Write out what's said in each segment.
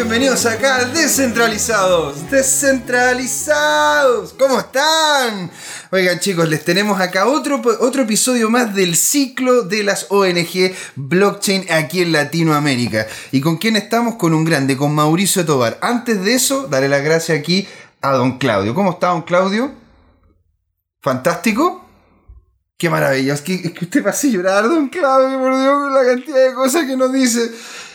bienvenidos acá a Descentralizados. Descentralizados. ¿Cómo están? Oigan chicos, les tenemos acá otro, otro episodio más del ciclo de las ONG blockchain aquí en Latinoamérica. ¿Y con quién estamos? Con un grande, con Mauricio Tobar. Antes de eso, daré las gracias aquí a don Claudio. ¿Cómo está don Claudio? ¿Fantástico? Qué maravilla. Es que, es que usted va a llorar, don Claudio, por Dios, la cantidad de cosas que nos dice.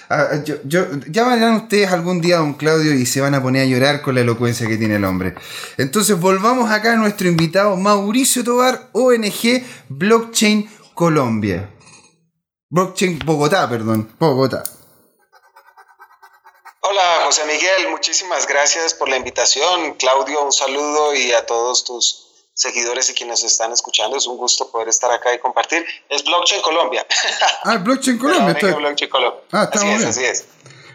Ah, yo, yo, ya verán ustedes algún día a don Claudio y se van a poner a llorar con la elocuencia que tiene el hombre. Entonces volvamos acá a nuestro invitado Mauricio Tobar, ONG Blockchain Colombia. Blockchain Bogotá, perdón, Bogotá. Hola José Miguel, muchísimas gracias por la invitación. Claudio, un saludo y a todos tus seguidores y quienes están escuchando. Es un gusto poder estar acá y compartir. Es Blockchain Colombia. Ah, Blockchain Colombia. Está... Blockchain Colombia. Ah, está así es, así es.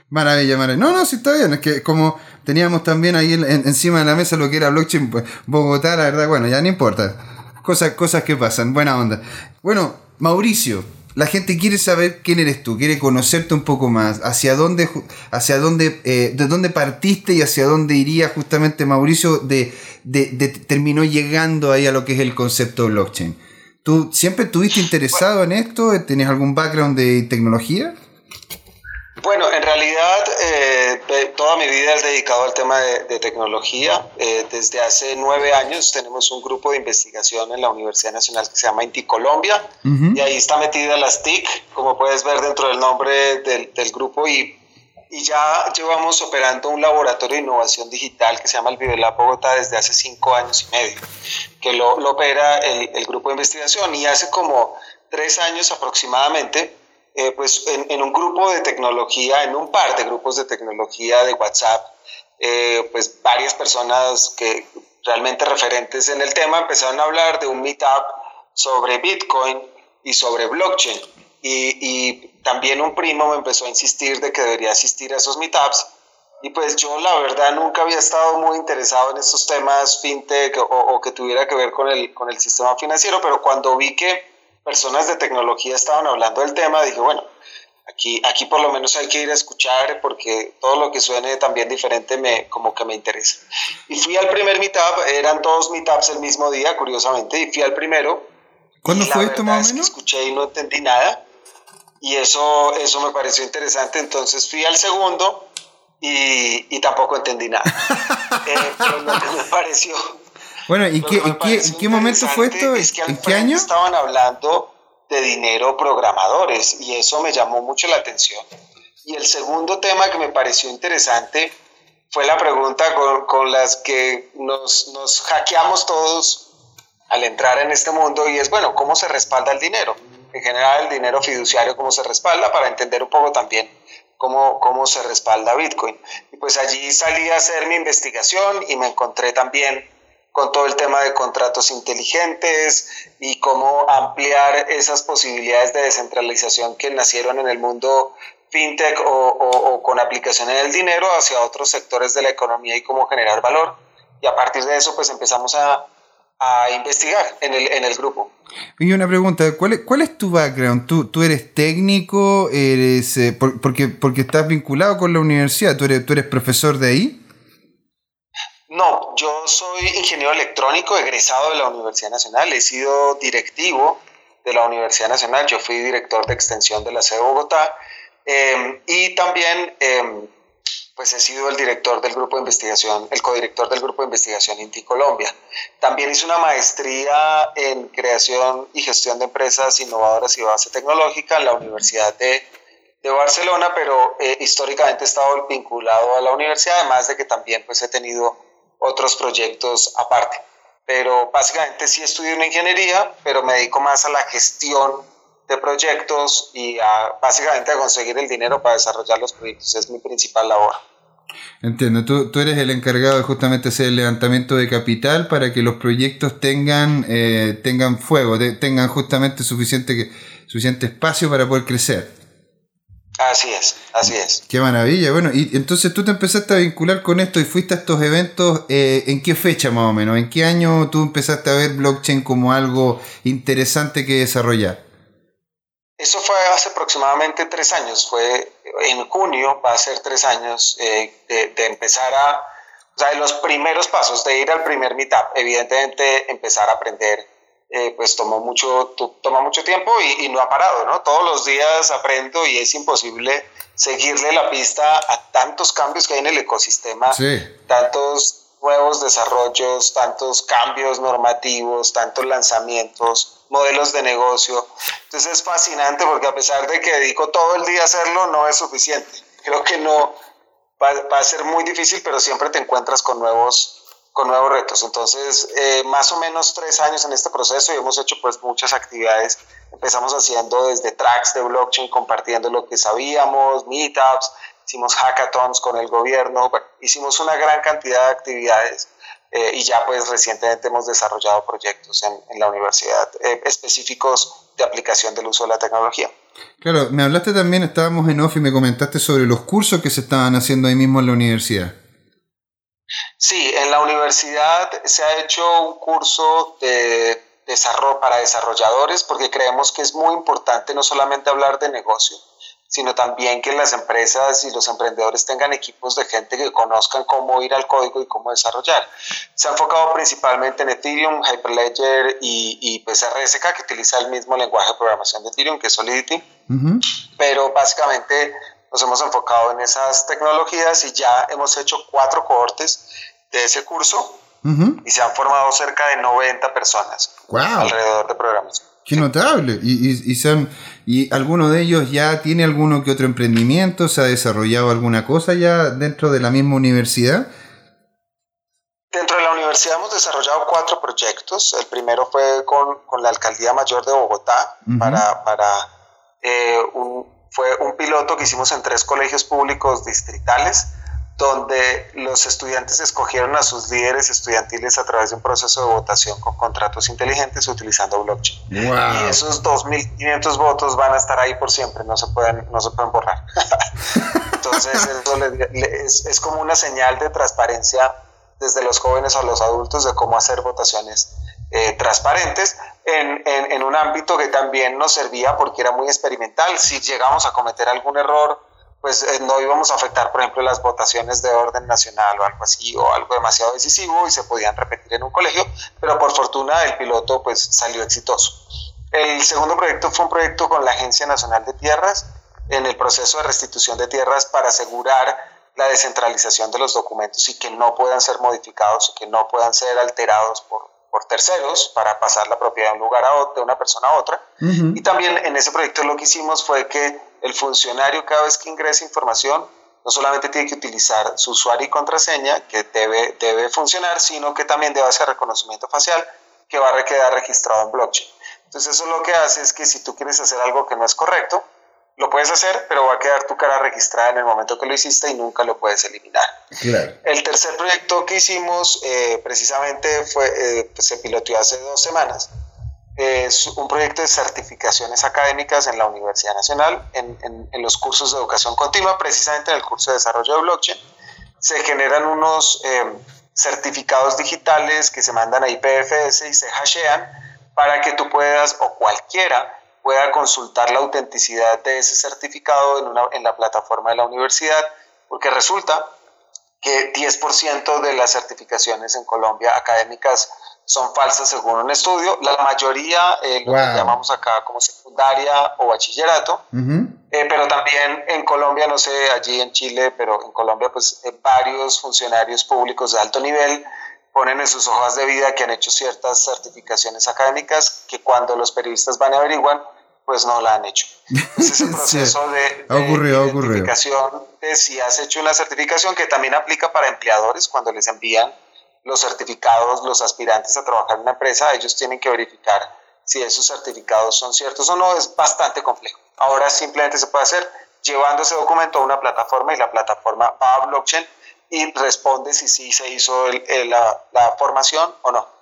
Maravilla, maravilla. No, no, sí está bien. Es que como teníamos también ahí en, encima de la mesa lo que era Blockchain pues, Bogotá, la verdad, bueno, ya no importa. Cosas, cosas que pasan. Buena onda. Bueno, Mauricio, la gente quiere saber quién eres tú, quiere conocerte un poco más, hacia dónde, hacia dónde, eh, de dónde partiste y hacia dónde iría justamente Mauricio de, terminó llegando ahí a lo que es el concepto de blockchain. ¿Tú siempre estuviste interesado en esto? ¿Tenías algún background de tecnología? Bueno, en realidad eh, toda mi vida he dedicado al tema de, tecnología. Eh, desde hace nueve años tenemos un grupo de investigación en la Universidad Nacional que se llama Inti Colombia. Y ahí está metida las TIC, como puedes ver dentro del nombre del, del grupo. Y, y, ya llevamos operando un laboratorio de innovación digital que se llama el Vivelab Bogotá desde hace cinco años y medio, que lo, lo opera el, el grupo de investigación. Y hace como tres años aproximadamente eh, pues en, un grupo de tecnología, en un par de grupos de tecnología de WhatsApp, eh, pues varias personas que realmente referentes en el tema empezaron a hablar de un meetup sobre Bitcoin y sobre blockchain. Y, y, también un primo me empezó a insistir de que debería asistir a esos meetups. Y pues yo la verdad nunca había estado muy interesado en estos temas fintech o, o que tuviera que ver con el, con el sistema financiero, pero cuando vi que personas de tecnología estaban hablando del tema, dije, bueno, aquí, aquí por lo menos hay que ir a escuchar porque todo lo que suene también diferente me, como que me interesa. Y fui al primer meetup, eran todos meetups el mismo día, curiosamente, y fui al primero. ¿Cuándo fue esto más o menos? escuché y no entendí nada. Y eso, eso me pareció interesante, entonces fui al segundo y, y tampoco entendí nada. eh, pero lo que me pareció bueno, ¿y qué, qué, qué momento fue esto? ¿En qué año? Estaban hablando de dinero programadores y eso me llamó mucho la atención. Y el segundo tema que me pareció interesante fue la pregunta con, con las que nos, nos hackeamos todos al entrar en este mundo y es, bueno, ¿cómo se respalda el dinero? En general, el dinero fiduciario, ¿cómo se respalda? Para entender un poco también cómo, cómo se respalda Bitcoin. Y pues allí salí a hacer mi investigación y me encontré también con todo el tema de contratos inteligentes y cómo ampliar esas posibilidades de descentralización que nacieron en el mundo fintech o, con aplicación en el dinero hacia otros sectores de la economía y cómo generar valor. Y a partir de eso, pues empezamos a, a investigar en el, en el grupo. Y una pregunta, ¿cuál es, cuál es tu background? ¿Tú, tú eres técnico? Eres, eh, porque, porque estás vinculado con la universidad, ¿Tú eres, ¿tú eres profesor de ahí? No, yo soy ingeniero electrónico egresado de la Universidad Nacional, he sido directivo de la Universidad Nacional, yo fui director de extensión de la sede de Bogotá. Em, y también em, pues he sido el director del grupo de investigación, el codirector del grupo de investigación INTI Colombia. También hice una maestría en creación y gestión de empresas innovadoras y base tecnológica en la Universidad de, Barcelona, pero eh, históricamente he estado vinculado a la universidad, además de que también pues he tenido otros proyectos aparte. Pero básicamente sí estudio una ingeniería, pero me dedico más a la gestión de proyectos y a, básicamente a conseguir el dinero para desarrollar los proyectos. Es mi principal labor. Entiendo, tú, tú eres el encargado de justamente hacer el levantamiento de capital para que los proyectos tengan, eh, tengan fuego, tengan justamente suficiente, suficiente espacio para poder crecer. Así es, así es. Qué maravilla. Bueno, y entonces tú te empezaste a vincular con esto y fuiste a estos eventos. Eh, ¿En qué fecha más o menos? ¿En qué año tú empezaste a ver blockchain como algo interesante que desarrollar? Eso fue hace aproximadamente tres años. Fue en junio va a ser tres años eh, de, empezar a, o sea, de los primeros pasos, de ir al primer meetup, evidentemente empezar a aprender, eh, pues tomó mucho, toma mucho tiempo y, y, no ha parado, ¿no? Todos los días aprendo y es imposible seguirle la pista a tantos cambios que hay en el ecosistema, tantos nuevos desarrollos, tantos cambios normativos, tantos lanzamientos, modelos de negocio. Entonces es fascinante porque a pesar de que dedico todo el día a hacerlo, no es suficiente. Creo que no va, a ser muy difícil, pero siempre te encuentras con nuevos con nuevos retos. Entonces, eh, más o menos tres años en este proceso y hemos hecho pues muchas actividades. Empezamos haciendo desde tracks de blockchain, compartiendo lo que sabíamos, meetups, hicimos hackathons con el gobierno, hicimos una gran cantidad de actividades eh, y ya pues recientemente hemos desarrollado proyectos en, la universidad eh, específicos de aplicación del uso de la tecnología. Claro, me hablaste también, estábamos en off y me comentaste sobre los cursos que se estaban haciendo ahí mismo en la universidad. Sí, en la universidad se ha hecho un curso de desarrollo para desarrolladores porque creemos que es muy importante no solamente hablar de negocio, sino también que las empresas y los emprendedores tengan equipos de gente que conozcan cómo ir al código y cómo desarrollar. Se ha enfocado principalmente en Ethereum, Hyperledger y, y pues RSK, que utiliza el mismo lenguaje de programación de Ethereum, que es Solidity, pero básicamente nos hemos enfocado en esas tecnologías y ya hemos hecho cuatro cohortes de ese curso y se han formado cerca de 90 personas alrededor de programación. Qué notable. ¿Y, y, y, ¿Y alguno de ellos ya tiene alguno que otro emprendimiento? ¿Se ha desarrollado alguna cosa ya dentro de la misma universidad? Dentro de la universidad hemos desarrollado cuatro proyectos. El primero fue con, con la Alcaldía Mayor de Bogotá para, para eh, un, fue un piloto que hicimos en tres colegios públicos distritales donde los estudiantes escogieron a sus líderes estudiantiles a través de un proceso de votación con contratos inteligentes utilizando blockchain. Y esos 2.500 votos van a estar ahí por siempre, no se pueden, no se pueden borrar. Entonces, eso es, es, como una señal de transparencia desde los jóvenes a los adultos de cómo hacer votaciones eh, transparentes en, en, en un ámbito que también nos servía porque era muy experimental. Si llegamos a cometer algún error, pues eh, no íbamos a afectar, por ejemplo, las votaciones de orden nacional o algo así, o algo demasiado decisivo y se podían repetir en un colegio, pero por fortuna el piloto pues salió exitoso. El segundo proyecto fue un proyecto con la Agencia Nacional de Tierras en el proceso de restitución de tierras para asegurar la descentralización de los documentos y que no puedan ser modificados o que no puedan ser alterados por, por terceros para pasar la propiedad de un lugar a de una persona a otra. Y también en ese proyecto lo que hicimos fue que el funcionario cada vez que ingresa información no solamente tiene que utilizar su usuario y contraseña, que debe, debe funcionar, sino que también debe hacer reconocimiento facial, que va a quedar registrado en blockchain. Entonces eso lo que hace es que si tú quieres hacer algo que no es correcto, lo puedes hacer, pero va a quedar tu cara registrada en el momento que lo hiciste y nunca lo puedes eliminar. El tercer proyecto que hicimos eh, precisamente fue, eh, se piloteó hace dos semanas es un proyecto de certificaciones académicas en la Universidad Nacional, en, en, los cursos de educación continua, precisamente en el curso de desarrollo de blockchain. Se generan unos eh, certificados digitales que se mandan a IPFS y se hashean para que tú puedas, o cualquiera, pueda consultar la autenticidad de ese certificado en, una, en la plataforma de la universidad, porque resulta que 10% de las certificaciones en Colombia académicas son falsas según un estudio. La mayoría eh, lo que llamamos acá como secundaria o bachillerato, eh, pero también en Colombia, no sé, allí en Chile, pero en Colombia, pues eh, varios funcionarios públicos de alto nivel ponen en sus hojas de vida que han hecho ciertas certificaciones académicas que cuando los periodistas van a averiguan, pues no la han hecho. Entonces, ese proceso de, certificación, de si has hecho una certificación que también aplica para empleadores cuando les envían los certificados, los aspirantes a trabajar en una empresa, ellos tienen que verificar si esos certificados son ciertos o no, es bastante complejo. Ahora simplemente se puede hacer llevando ese documento a una plataforma y la plataforma va a blockchain y responde si sí se hizo la, la formación o no.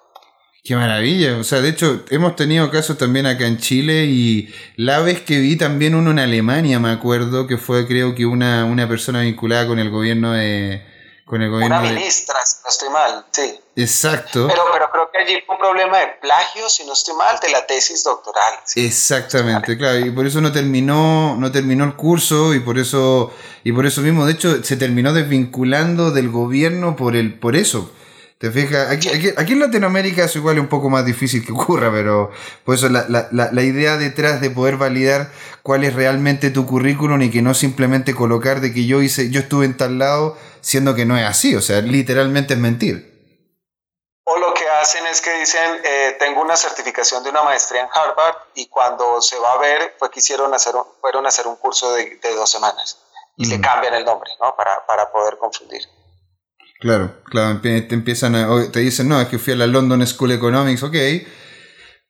Qué maravilla, o sea, de hecho hemos tenido casos también acá en Chile y la vez que vi también uno en Alemania, me acuerdo, que fue creo que una, una persona vinculada con el gobierno de, con el gobierno Una ministra, si no estoy mal, sí. Exacto. Pero, pero creo que allí un problema de plagio, si no estoy mal, de la tesis doctoral. Exactamente, claro, y por eso no terminó, no terminó el curso y por eso, y por eso mismo, de hecho, se terminó desvinculando del gobierno por el, por eso. ¿Te fijas? Aquí, en Latinoamérica es igual un poco más difícil que ocurra, pero por eso la, la, la, idea detrás de poder validar cuál es realmente tu currículum y que no simplemente colocar de que yo hice, yo estuve en tal lado, siendo que no es así, o sea, literalmente es mentir. O lo que hacen es que dicen, eh, tengo una certificación de una maestría en Harvard y cuando se va a ver fue que hacer un, fueron a hacer un curso de dos semanas y le cambian el nombre, ¿no? Para, para poder confundir. Claro, claro, te empiezan a, te dicen, no, es que fui a la London School Economics, ok,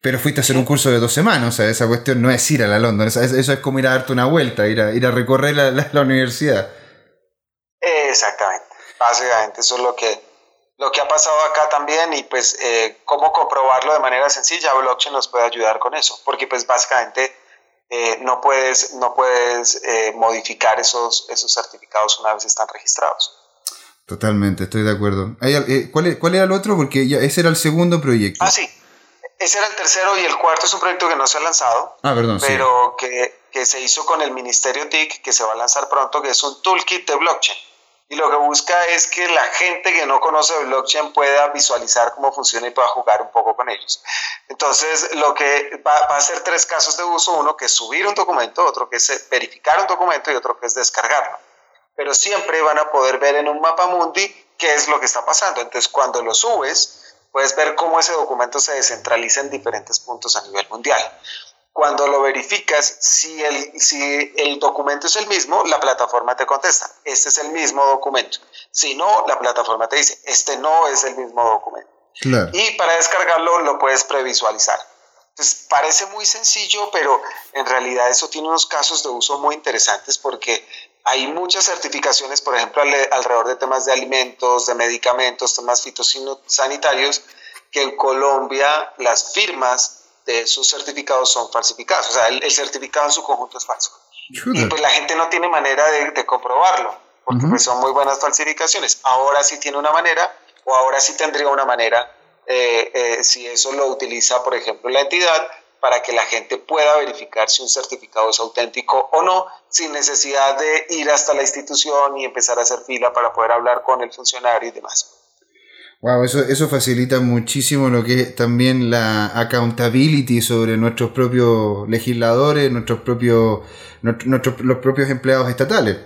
pero fuiste a hacer un curso de dos semanas, o sea, esa cuestión no es ir a la London, eso, es como ir a darte una vuelta, ir a, ir a recorrer la, la, universidad. Exactamente, básicamente eso es lo que, lo que ha pasado acá también y pues eh, cómo comprobarlo de manera sencilla, blockchain nos puede ayudar con eso, porque pues básicamente eh, no puedes, no puedes eh, modificar esos, esos certificados una vez están registrados. Totalmente, estoy de acuerdo. Eh, ¿cuál, ¿Cuál era el otro? Porque ya ese era el segundo proyecto. Ah, sí. Ese era el tercero y el cuarto es un proyecto que no se ha lanzado. Ah, perdón. Pero que, que, se hizo con el Ministerio TIC, que se va a lanzar pronto, que es un toolkit de blockchain. Y lo que busca es que la gente que no conoce blockchain pueda visualizar cómo funciona y pueda jugar un poco con ellos. Entonces, lo que va, a ser tres casos de uso: uno que es subir un documento, otro que es verificar un documento y otro que es descargarlo pero siempre van a poder ver en un mapa mundi qué es lo que está pasando. Entonces, cuando lo subes, puedes ver cómo ese documento se descentraliza en diferentes puntos a nivel mundial. Cuando lo verificas, si el, si el documento es el mismo, la plataforma te contesta, este es el mismo documento. Si no, la plataforma te dice, este no es el mismo documento. Y para descargarlo lo puedes previsualizar. Entonces, parece muy sencillo, pero en realidad eso tiene unos casos de uso muy interesantes porque hay muchas certificaciones, por ejemplo, alrededor de temas de alimentos, de medicamentos, temas fitosanitarios, que en Colombia las firmas de esos certificados son falsificadas. O sea, el, certificado en su conjunto es falso. Y pues la gente no tiene manera de, comprobarlo, porque pues son muy buenas falsificaciones. Ahora sí tiene una manera, o ahora sí tendría una manera, eh, eh, si eso lo utiliza, por ejemplo, la entidad, para que la gente pueda verificar si un certificado es auténtico o no, sin necesidad de ir hasta la institución y empezar a hacer fila para poder hablar con el funcionario y demás. Wow, eso, eso facilita muchísimo lo que es también la accountability sobre nuestros propios legisladores, nuestros propios, nuestros, los propios empleados estatales.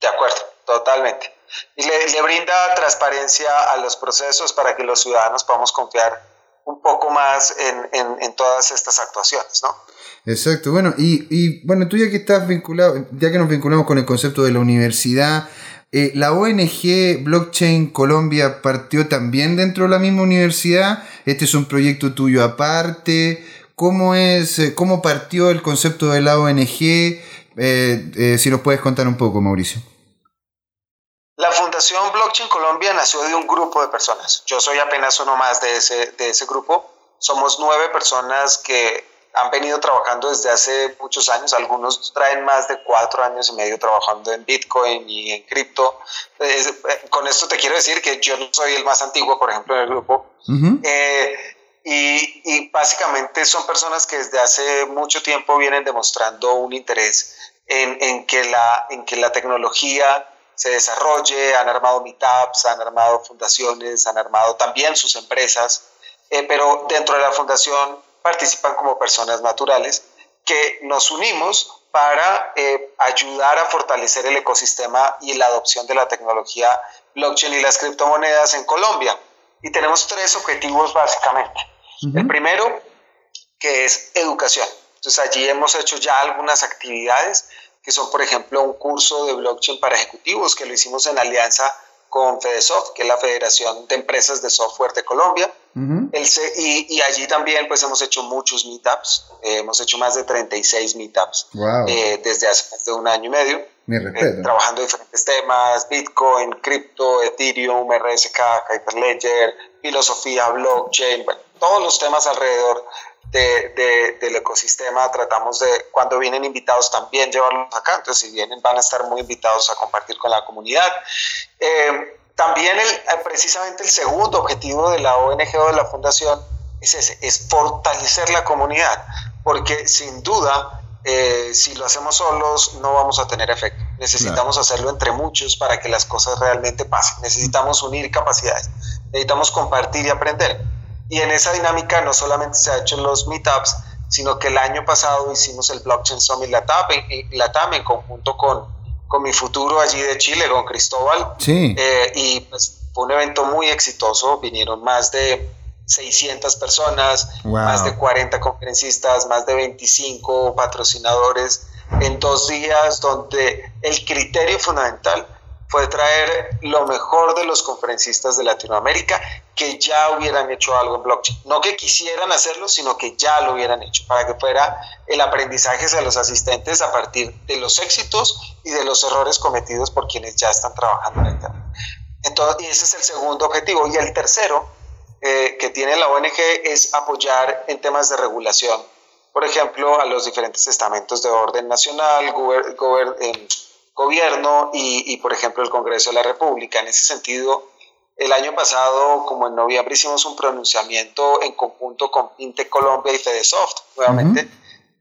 De acuerdo, totalmente. Y le, le brinda transparencia a los procesos para que los ciudadanos podamos confiar un poco más en, en, todas estas actuaciones, ¿no? Exacto, bueno, y, y, bueno, tú ya que estás vinculado, ya que nos vinculamos con el concepto de la universidad, eh, ¿la ONG Blockchain Colombia partió también dentro de la misma universidad? ¿Este es un proyecto tuyo aparte? ¿Cómo, es, eh, cómo partió el concepto de la ONG? Eh, si nos puedes contar un poco, Mauricio. La Fundación Blockchain Colombia nació de un grupo de personas. Yo soy apenas uno más de ese, de ese grupo. Somos nueve personas que han venido trabajando desde hace muchos años. Algunos traen más de cuatro años y medio trabajando en Bitcoin y en cripto. Eh, con esto te quiero decir que yo no soy el más antiguo, por ejemplo, en el grupo. Eh, y, y, básicamente son personas que desde hace mucho tiempo vienen demostrando un interés en, en, que, la, en que la tecnología se desarrolle, han armado meetups, han armado fundaciones, han armado también sus empresas, eh, pero dentro de la fundación participan como personas naturales que nos unimos para eh, ayudar a fortalecer el ecosistema y la adopción de la tecnología blockchain y las criptomonedas en Colombia. Y tenemos tres objetivos básicamente. El primero, que es educación. Entonces allí hemos hecho ya algunas actividades que son, por ejemplo, un curso de blockchain para ejecutivos que lo hicimos en alianza con FedeSoft, que es la Federación de Empresas de Software de Colombia. Y, y, allí también pues hemos hecho muchos meetups, eh, hemos hecho más de 36 meetups eh, desde hace un año y medio. Eh, trabajando diferentes temas, Bitcoin, cripto, Ethereum, RSK, Hyperledger, filosofía, blockchain, bueno, todos los temas alrededor de, del ecosistema, tratamos de, cuando vienen invitados también llevarlos acá, entonces si vienen van a estar muy invitados a compartir con la comunidad. Eh, también el, precisamente el segundo objetivo de la ONG o de la fundación es ese, es fortalecer la comunidad, porque sin duda, eh, si lo hacemos solos, no vamos a tener efecto. Necesitamos hacerlo entre muchos para que las cosas realmente pasen. Necesitamos unir capacidades, necesitamos compartir y aprender. Y en esa dinámica no solamente se ha hecho en los meetups, sino que el año pasado hicimos el Blockchain Summit Latam, Latam en conjunto con con mi futuro allí de Chile, con Cristóbal. Sí. Eh, y pues fue un evento muy exitoso, vinieron más de 600 personas, más de 40 conferencistas, más de 25 patrocinadores en dos días, donde el criterio fundamental fue traer lo mejor de los conferencistas de Latinoamérica que ya hubieran hecho algo en blockchain. No que quisieran hacerlo, sino que ya lo hubieran hecho, para que fuera el aprendizaje de los asistentes a partir de los éxitos y de los errores cometidos por quienes ya están trabajando en Internet. Entonces, y ese es el segundo objetivo. Y el tercero eh, que tiene la ONG es apoyar en temas de regulación. Por ejemplo, a los diferentes estamentos de orden nacional, eh, gobierno y, y, por ejemplo, el Congreso de la República. En ese sentido, el año pasado, como en noviembre, hicimos un pronunciamiento en conjunto con Inte Colombia y Fedesoft, nuevamente,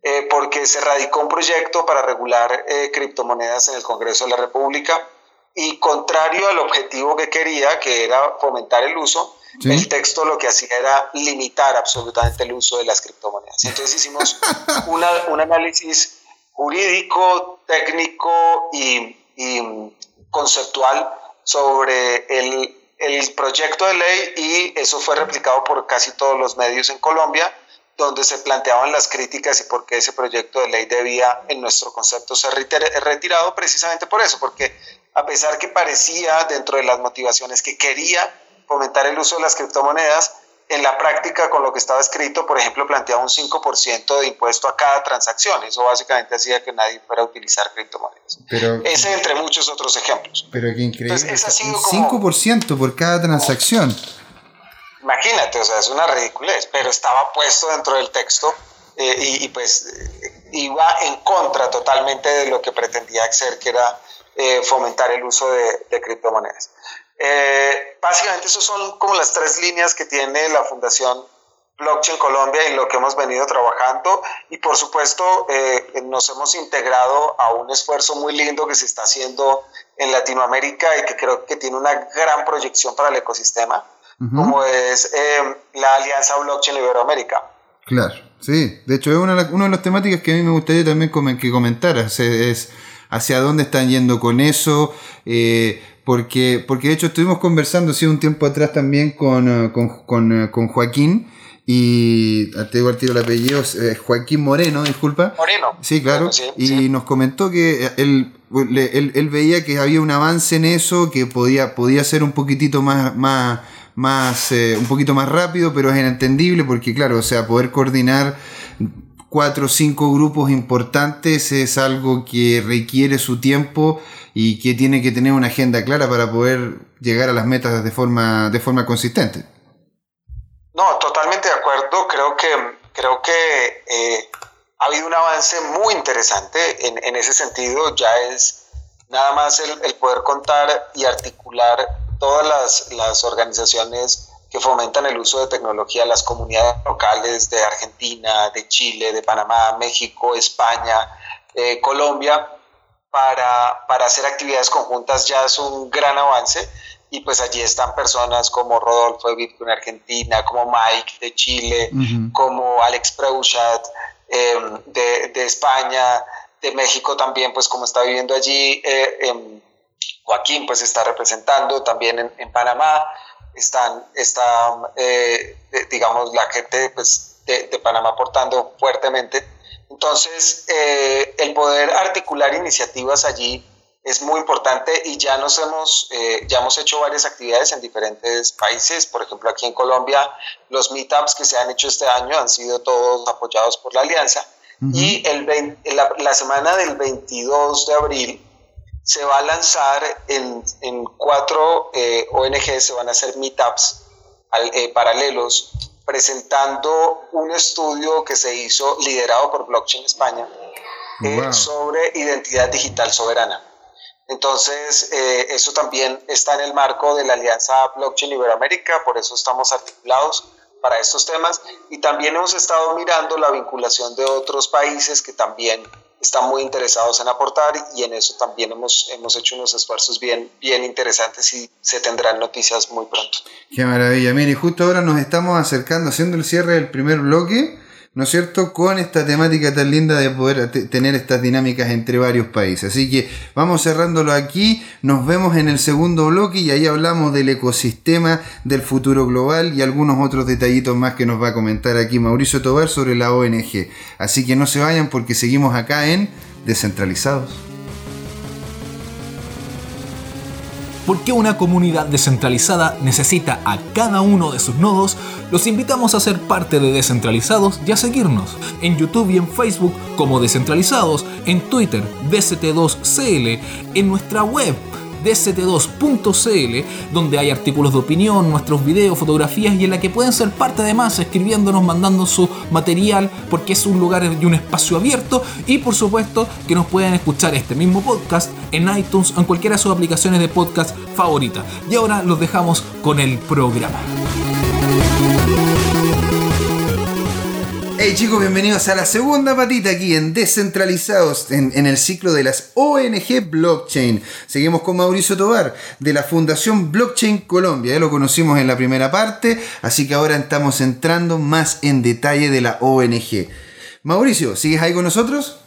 eh, porque se radicó un proyecto para regular eh, criptomonedas en el Congreso de la República y contrario al objetivo que quería, que era fomentar el uso, el texto lo que hacía era limitar absolutamente el uso de las criptomonedas. Entonces hicimos un análisis jurídico, técnico y, y conceptual sobre el el proyecto de ley y eso fue replicado por casi todos los medios en Colombia, donde se planteaban las críticas y por qué ese proyecto de ley debía, en nuestro concepto, ser retirado precisamente por eso, porque a pesar que parecía dentro de las motivaciones que quería fomentar el uso de las criptomonedas, en la práctica con lo que estaba escrito, por ejemplo, planteaba un 5% de impuesto a cada transacción. Eso básicamente hacía que nadie fuera a utilizar criptomonedas. Pero, Ese entre muchos otros ejemplos. Pero qué increíble. un 5% por cada transacción. Imagínate, o sea, es una ridiculez, pero estaba puesto dentro del texto eh, y, pues eh, iba en contra totalmente de lo que pretendía hacer, que era eh, fomentar el uso de, de criptomonedas. Eh, básicamente, esas son como las tres líneas que tiene la Fundación Blockchain Colombia en lo que hemos venido trabajando y por supuesto eh, nos hemos integrado a un esfuerzo muy lindo que se está haciendo en Latinoamérica y que creo que tiene una gran proyección para el ecosistema, como es eh, la Alianza Blockchain Iberoamérica. Claro, sí, de hecho es una, una, de las temáticas que a mí me gustaría también que comentaras, es hacia dónde están yendo con eso. Eh, porque, porque de hecho estuvimos conversando hace un tiempo atrás también con, eh, con, eh, con, Joaquín y ah, te digo al tiro el apellido, eh, Joaquín Moreno, disculpa. Moreno. Sí, claro. y nos comentó que él, él, él, veía que había un avance en eso, que podía, podía ser un poquitito más, más, más un poquito más rápido, pero es inentendible porque, claro, o sea, poder coordinar cuatro o cinco grupos importantes es algo que requiere su tiempo y que tiene que tener una agenda clara para poder llegar a las metas de forma, de forma consistente. No, totalmente de acuerdo. Creo que, creo que eh, ha habido un avance muy interesante en, en ese sentido. Ya es nada más el, el poder contar y articular todas las, las organizaciones que fomentan el uso de tecnología, las comunidades locales de Argentina, de Chile, de Panamá, México, España, eh, Colombia, para, para hacer actividades conjuntas ya es un gran avance. Y pues allí están personas como Rodolfo de Bitcoin Argentina, como Mike de Chile, como Alex Preushat em, de, de, España, de México también, pues como está viviendo allí, eh, em, Joaquín pues está representando también en, en Panamá están, está, eh, digamos, la gente pues, de, Panamá aportando fuertemente. Entonces, eh, el poder articular iniciativas allí es muy importante y ya nos hemos, eh, ya hemos hecho varias actividades en diferentes países. Por ejemplo, aquí en Colombia, los meetups que se han hecho este año han sido todos apoyados por la Alianza. Y el la, la semana del 22 de abril se va a lanzar en, en cuatro eh, ONG, se van a hacer meetups eh, paralelos presentando un estudio que se hizo liderado por Blockchain España eh, sobre identidad digital soberana. Entonces, eh, eso también está en el marco de la Alianza Blockchain Iberoamérica, por eso estamos articulados para estos temas y también hemos estado mirando la vinculación de otros países que también están muy interesados en aportar y en eso también hemos, hemos hecho unos esfuerzos bien, bien interesantes y se tendrán noticias muy pronto. Qué maravilla. Mire, justo ahora nos estamos acercando, haciendo el cierre del primer bloque ¿no es cierto?, con esta temática tan linda de poder tener estas dinámicas entre varios países. Así que vamos cerrándolo aquí, nos vemos en el segundo bloque y ahí hablamos del ecosistema del futuro global y algunos otros detallitos más que nos va a comentar aquí Mauricio Tobar sobre la ONG. Así que no se vayan porque seguimos acá en Descentralizados. ¿Por qué una comunidad descentralizada necesita a cada uno de sus nodos? Los invitamos a ser parte de Descentralizados y a seguirnos en YouTube y en Facebook como Descentralizados, en Twitter DCT2CL, en nuestra web dct2.cl, donde hay artículos de opinión, nuestros videos, fotografías y en la que pueden ser parte además escribiéndonos, mandando su material, porque es un lugar y un espacio abierto. Y por supuesto que nos pueden escuchar este mismo podcast en iTunes o en cualquiera de sus aplicaciones de podcast favorita. Y ahora los dejamos con el programa. Hey chicos, bienvenidos a la segunda patita aquí en Descentralizados, en, el ciclo de las ONG Blockchain. Seguimos con Mauricio Tobar de la Fundación Blockchain Colombia. Ya lo conocimos en la primera parte, así que ahora estamos entrando más en detalle de la ONG. Mauricio, ¿sigues ahí con nosotros?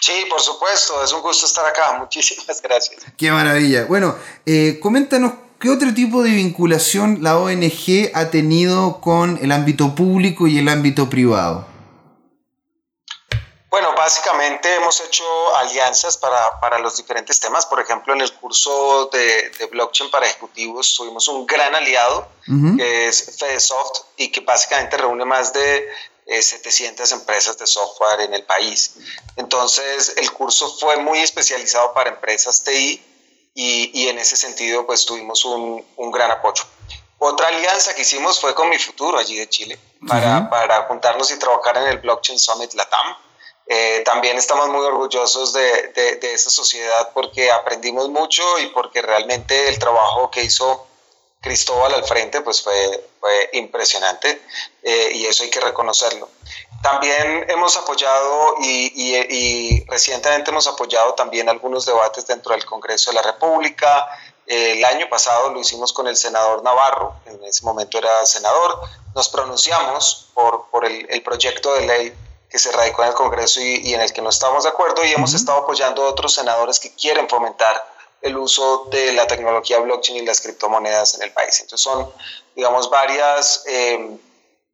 Sí, por supuesto, es un gusto estar acá. Muchísimas gracias. Qué maravilla. Bueno, eh, coméntanos ¿Qué otro tipo de vinculación la ONG ha tenido con el ámbito público y el ámbito privado? Bueno, básicamente hemos hecho alianzas para, para, los diferentes temas. Por ejemplo, en el curso de, de blockchain para ejecutivos tuvimos un gran aliado que es FedeSoft y que básicamente reúne más de 700 eh, empresas de software en el país. Entonces, el curso fue muy especializado para empresas TI y, en ese sentido pues tuvimos un, un, gran apoyo. Otra alianza que hicimos fue con Mi Futuro allí de Chile para, para juntarnos y trabajar en el Blockchain Summit Latam. Eh, también estamos muy orgullosos de, de, de, esa sociedad porque aprendimos mucho y porque realmente el trabajo que hizo Cristóbal al frente pues fue, fue impresionante eh, y eso hay que reconocerlo. También hemos apoyado y, recientemente hemos apoyado también algunos debates dentro del Congreso de la República. el año pasado lo hicimos con el senador Navarro, en ese momento era senador. Nos pronunciamos por, por el, proyecto de ley que se radicó en el Congreso y, en el que no estamos de acuerdo y hemos estado apoyando a otros senadores que quieren fomentar el uso de la tecnología blockchain y las criptomonedas en el país. Entonces son, digamos, varias... Eh,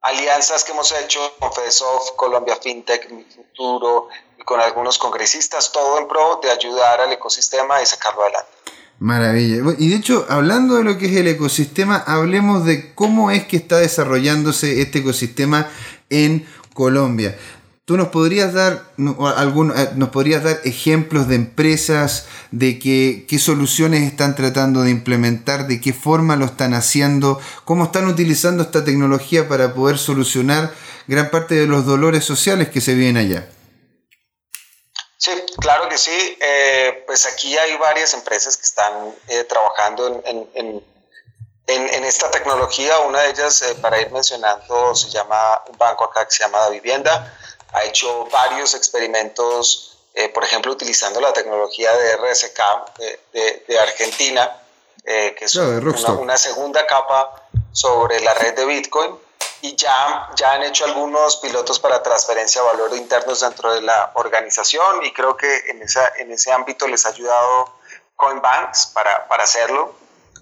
alianzas que hemos hecho con FEDESOFT, Colombia FinTech, Mi Futuro y con algunos congresistas, todo en pro de ayudar al ecosistema y sacarlo adelante. Maravilla. Y de hecho, hablando de lo que es el ecosistema, hablemos de cómo es que está desarrollándose este ecosistema en Colombia. ¿Tú nos podrías dar algún, eh, nos podrías dar ejemplos de empresas, de qué soluciones están tratando de implementar, de qué forma lo están haciendo, cómo están utilizando esta tecnología para poder solucionar gran parte de los dolores sociales que se viven allá? Sí, claro que sí. Eh, pues aquí hay varias empresas que están eh, trabajando en, en, en, esta tecnología. Una de ellas, para ir mencionando, se llama un banco acá que se llama Da Vivienda ha hecho varios experimentos, eh, por ejemplo, utilizando la tecnología de RSK de, Argentina, eh, que es una, segunda capa sobre la red de Bitcoin. Y ya, ya han hecho algunos pilotos para transferencia de valor internos dentro de la organización y creo que en, esa, en ese ámbito les ha ayudado Coinbanks para, para hacerlo.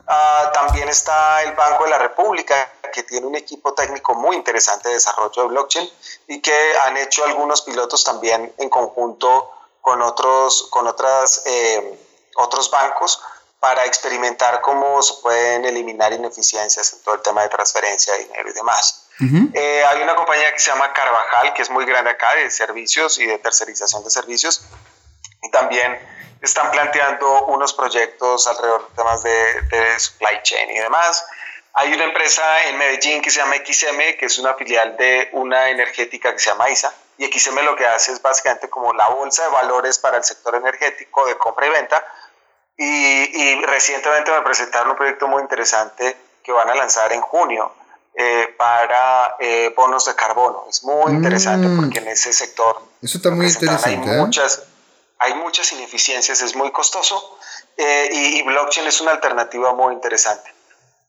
Ah, también está el Banco de la República, que tiene un equipo técnico muy interesante de desarrollo de blockchain y que han hecho algunos pilotos también en conjunto con otros, con otras, eh, otros bancos para experimentar cómo se pueden eliminar ineficiencias en todo el tema de transferencia de dinero y demás. Eh, hay una compañía que se llama Carvajal, que es muy grande acá, de servicios y de tercerización de servicios. Y también están planteando unos proyectos alrededor de temas de, de supply chain y demás. Hay una empresa en Medellín que se llama XM, que es una filial de una energética que se llama ISA, y XM lo que hace es básicamente como la bolsa de valores para el sector energético de compra y venta. Y, recientemente me presentaron un proyecto muy interesante que van a lanzar en junio eh, para eh, bonos de carbono. Es muy interesante mm. porque en ese sector... Eso está muy interesante. Hay, ¿eh? muchas, hay muchas ineficiencias, es muy costoso y, y blockchain es una alternativa muy interesante.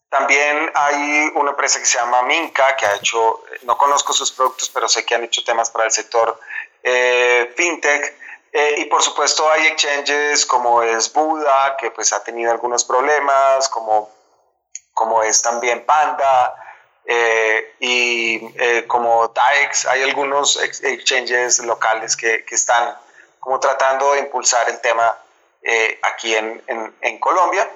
También hay una empresa que se llama Minca, que ha hecho, no conozco sus productos, pero sé que han hecho temas para el sector eh, fintech. Eh, y por supuesto hay exchanges como es Buda, que pues ha tenido algunos problemas, como, como es también Panda, eh, y como DAEX, hay algunos exchanges locales que, que, están como tratando de impulsar el tema eh, aquí en, en, Colombia.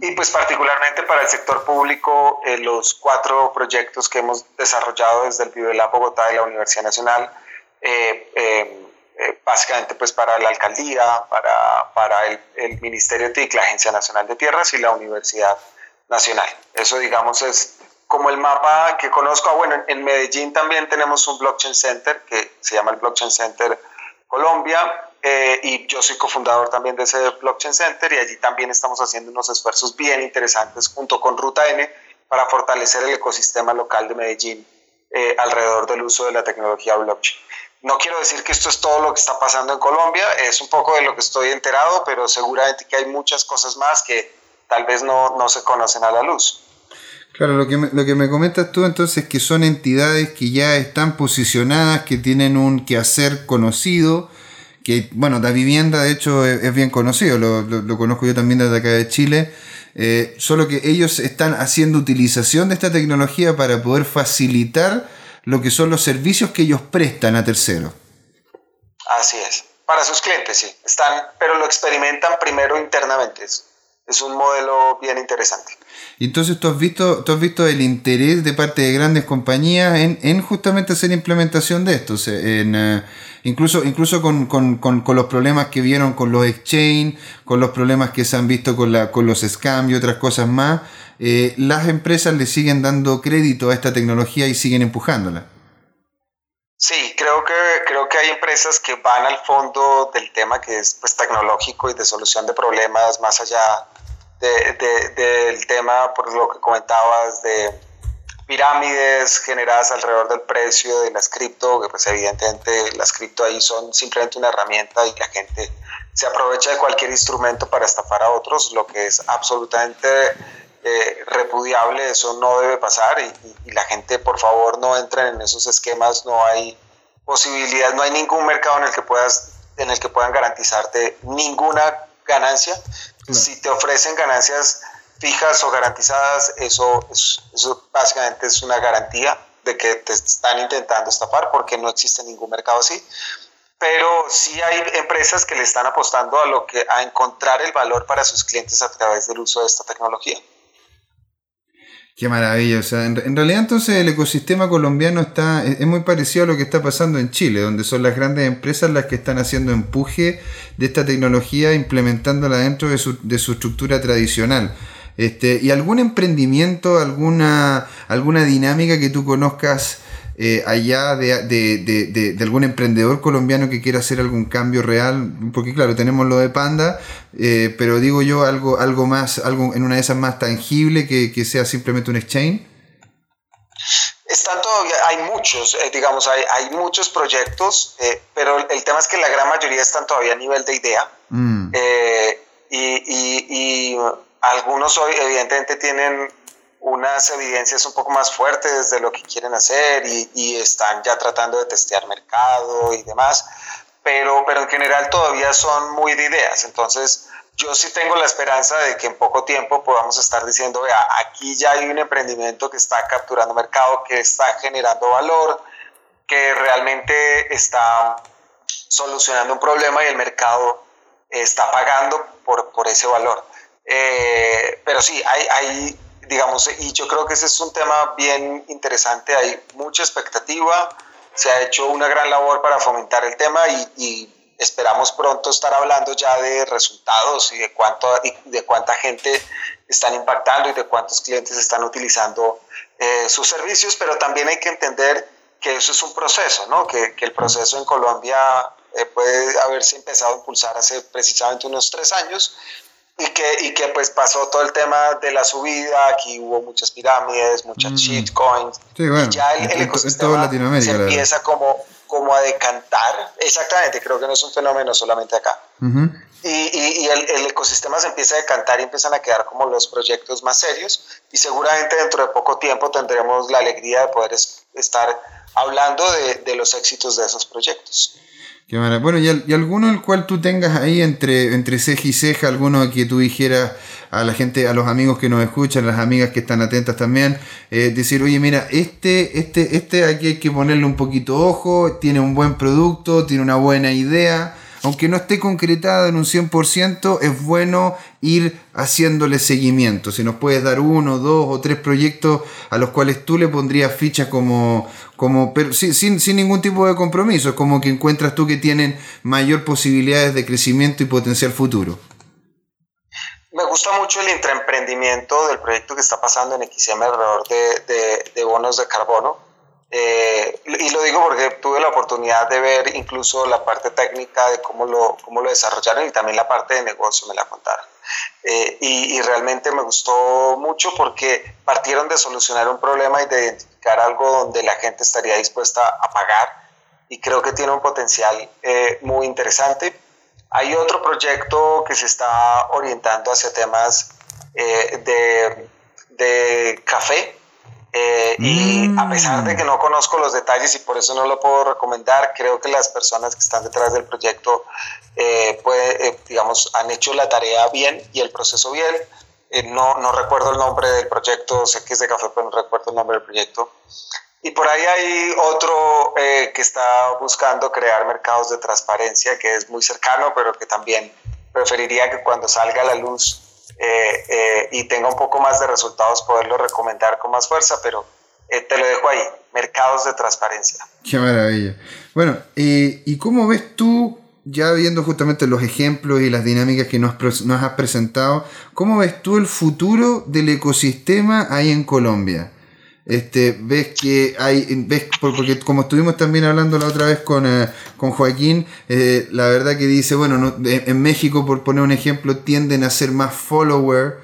Y pues particularmente para el sector público, eh, los cuatro proyectos que hemos desarrollado desde el Vive Bogotá y la Universidad Nacional, eh, básicamente pues para la alcaldía, para, para el, el, Ministerio TIC, la Agencia Nacional de Tierras y la Universidad Nacional. Eso digamos es como el mapa que conozco. Ah, bueno, en Medellín también tenemos un blockchain center que se llama el Blockchain Center Colombia eh, y yo soy cofundador también de ese Blockchain Center y allí también estamos haciendo unos esfuerzos bien interesantes junto con Ruta N para fortalecer el ecosistema local de Medellín eh, alrededor del uso de la tecnología blockchain. No quiero decir que esto es todo lo que está pasando en Colombia, es un poco de lo que estoy enterado, pero seguramente que hay muchas cosas más que tal vez no, no se conocen a la luz. Claro, lo que, me, lo que me comentas tú entonces es que son entidades que ya están posicionadas, que tienen un quehacer conocido, que, bueno, la vivienda de hecho es, bien conocido, lo, lo, conozco yo también desde acá de Chile, eh, solo que ellos están haciendo utilización de esta tecnología para poder facilitar lo que son los servicios que ellos prestan a terceros. Así es, para sus clientes, sí, están, pero lo experimentan primero internamente, es, es un modelo bien interesante. Y entonces tú has visto, tú has visto el interés de parte de grandes compañías en, en justamente hacer implementación de esto, en... Incluso, incluso con, con, con, con, los problemas que vieron con los exchange, con los problemas que se han visto con, la, con los scams y otras cosas más, eh, las empresas le siguen dando crédito a esta tecnología y siguen empujándola. Sí, creo que, creo que hay empresas que van al fondo del tema que es pues, tecnológico y de solución de problemas más allá de, de, del tema, por lo que comentabas, de pirámides generadas alrededor del precio de las cripto, que pues evidentemente las cripto ahí son simplemente una herramienta y la gente se aprovecha de cualquier instrumento para estafar a otros, lo que es absolutamente eh, repudiable, eso no debe pasar y, la gente por favor no entre en esos esquemas, no hay posibilidad, no hay ningún mercado en el que puedas en el que puedan garantizarte ninguna ganancia. Si te ofrecen ganancias fijas o garantizadas, eso, eso básicamente es una garantía de que te están intentando estafar porque no existe ningún mercado así. Pero sí hay empresas que le están apostando a lo que a encontrar el valor para sus clientes a través del uso de esta tecnología. Qué maravilla. O sea, en, realidad entonces el ecosistema colombiano está es, muy parecido a lo que está pasando en Chile, donde son las grandes empresas las que están haciendo empuje de esta tecnología, implementándola dentro de su, de su estructura tradicional. Este, ¿Y algún emprendimiento, alguna, alguna dinámica que tú conozcas eh, allá de, de, de, algún emprendedor colombiano que quiera hacer algún cambio real? Porque claro, tenemos lo de Panda, eh, pero digo yo algo, algo más, algo en una de esas más tangible que, que sea simplemente un exchange. Están todavía, hay muchos, eh, digamos, hay, hay, muchos proyectos, pero el tema es que la gran mayoría están todavía a nivel de idea. Mm. y, y, y algunos hoy evidentemente tienen unas evidencias un poco más fuertes de lo que quieren hacer y, están ya tratando de testear mercado y demás, pero, pero en general todavía son muy de ideas. Entonces, yo sí tengo la esperanza de que en poco tiempo podamos estar diciendo, vea, aquí ya hay un emprendimiento que está capturando mercado, que está generando valor, que realmente está solucionando un problema y el mercado está pagando por, por ese valor. Eh, pero sí, hay, hay, digamos, y yo creo que ese es un tema bien interesante, hay mucha expectativa, se ha hecho una gran labor para fomentar el tema y, esperamos pronto estar hablando ya de resultados y de, cuánto, de cuánta gente están impactando y de cuántos clientes están utilizando eh, sus servicios, pero también hay que entender que eso es un proceso, ¿no? Que, que el proceso en Colombia eh, puede haberse empezado a impulsar hace precisamente unos tres años y que, y que pues pasó todo el tema de la subida, aquí hubo muchas pirámides, muchas mm. shitcoins, sí, bueno, y ya el, ecosistema se empieza como, como a decantar, exactamente, creo que no es un fenómeno solamente acá. Y, y, el, el, ecosistema se empieza a decantar y empiezan a quedar como los proyectos más serios y seguramente dentro de poco tiempo tendremos la alegría de poder estar hablando de, de los éxitos de esos proyectos. Bueno, y, alguno el cual tú tengas ahí entre, entre ceja y ceja, alguno que tú dijeras a la gente, a los amigos que nos escuchan, las amigas que están atentas también, eh, decir, oye, mira, este, este, este aquí hay que ponerle un poquito ojo, tiene un buen producto, tiene una buena idea, aunque no esté concretado en un 100%, es bueno ir haciéndole seguimiento. Si nos puedes dar uno, dos o tres proyectos a los cuales tú le pondrías ficha como, como pero sin, sin, ningún tipo de compromiso, es como que encuentras tú que tienen mayor posibilidades de crecimiento y potencial futuro. Me gusta mucho el intraemprendimiento del proyecto que está pasando en XM alrededor de, de bonos de carbono eh, y lo digo porque tuve la oportunidad de ver incluso la parte técnica de cómo lo, cómo lo desarrollaron y también la parte de negocio me la contaron. Eh, y, y, realmente me gustó mucho porque partieron de solucionar un problema y de identificar algo donde la gente estaría dispuesta a pagar y creo que tiene un potencial eh, muy interesante. Hay otro proyecto que se está orientando hacia temas de, de café, eh, y a pesar de que no conozco los detalles y por eso no lo puedo recomendar, creo que las personas que están detrás del proyecto eh, eh, digamos, han hecho la tarea bien y el proceso bien. no, no recuerdo el nombre del proyecto, sé que es de café, pero no recuerdo el nombre del proyecto. Y por ahí hay otro que está buscando crear mercados de transparencia, que es muy cercano, pero que también preferiría que cuando salga a la luz eh, eh, y tenga un poco más de resultados, poderlo recomendar con más fuerza, pero eh, te lo dejo ahí, mercados de transparencia. Qué maravilla. Bueno, ¿y cómo ves tú, ya viendo justamente los ejemplos y las dinámicas que nos, nos has presentado, cómo ves tú el futuro del ecosistema ahí en Colombia? Este, ves que hay, ves, porque como estuvimos también hablando la otra vez con, eh, con Joaquín, eh, la verdad que dice, bueno, en México, por poner un ejemplo, tienden a ser más follower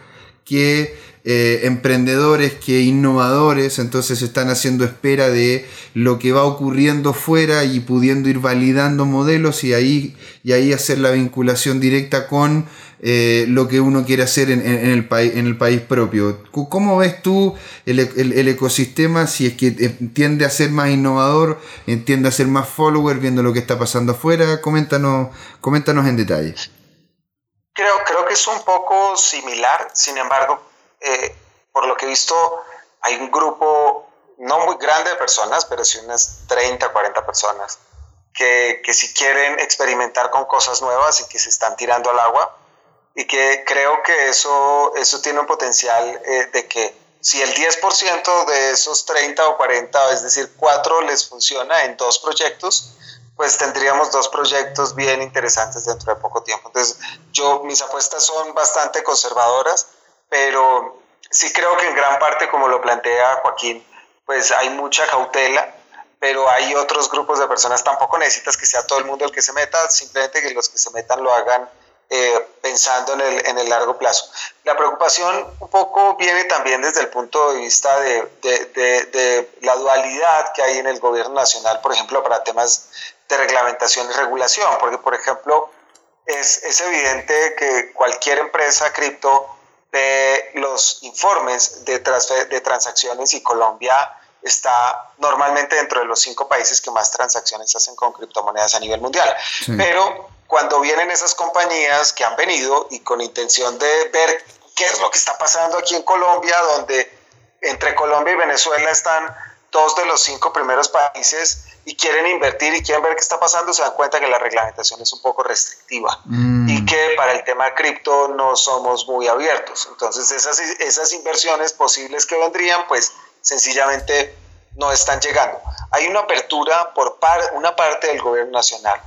que eh, emprendedores, que innovadores, entonces están haciendo espera de lo que va ocurriendo fuera y pudiendo ir validando modelos y ahí, y ahí hacer la vinculación directa con eh, lo que uno quiere hacer en, el, país, en el país propio. ¿Cómo ves tú el, ecosistema si es que eh, tiende a ser más innovador, eh, tiende a ser más follower viendo lo que está pasando afuera? Coméntanos, coméntanos en detalle. Creo, creo que es un poco similar, sin embargo, por lo que he visto, hay un grupo no muy grande de personas, pero sí unas 30, 40 personas, que, que si quieren experimentar con cosas nuevas y que se están tirando al agua, y que creo que eso, eso tiene un potencial eh, de que si el 10% de esos 30 o 40, es decir, 4 les funciona en dos proyectos, pues tendríamos dos proyectos bien interesantes dentro de poco tiempo. Entonces, yo, mis apuestas son bastante conservadoras, pero sí creo que en gran parte, como lo plantea Joaquín, pues hay mucha cautela, pero hay otros grupos de personas, tampoco necesitas que sea todo el mundo el que se meta, simplemente que los que se metan lo hagan eh, pensando en el, en el, largo plazo. La preocupación un poco viene también desde el punto de vista de, de, de, la dualidad que hay en el gobierno nacional, por ejemplo, para temas de reglamentación y regulación, porque, por ejemplo, es, es evidente que cualquier empresa cripto ve los informes de, de transacciones y Colombia está normalmente dentro de los cinco países que más transacciones hacen con criptomonedas a nivel mundial. Pero cuando vienen esas compañías que han venido y con intención de ver qué es lo que está pasando aquí en Colombia, donde entre Colombia y Venezuela están dos de los cinco primeros países y quieren invertir y quieren ver qué está pasando, se dan cuenta que la reglamentación es un poco restrictiva mm. y que para el tema cripto no somos muy abiertos. Entonces esas, esas inversiones posibles que vendrían, pues sencillamente no están llegando. Hay una apertura por una parte del gobierno nacional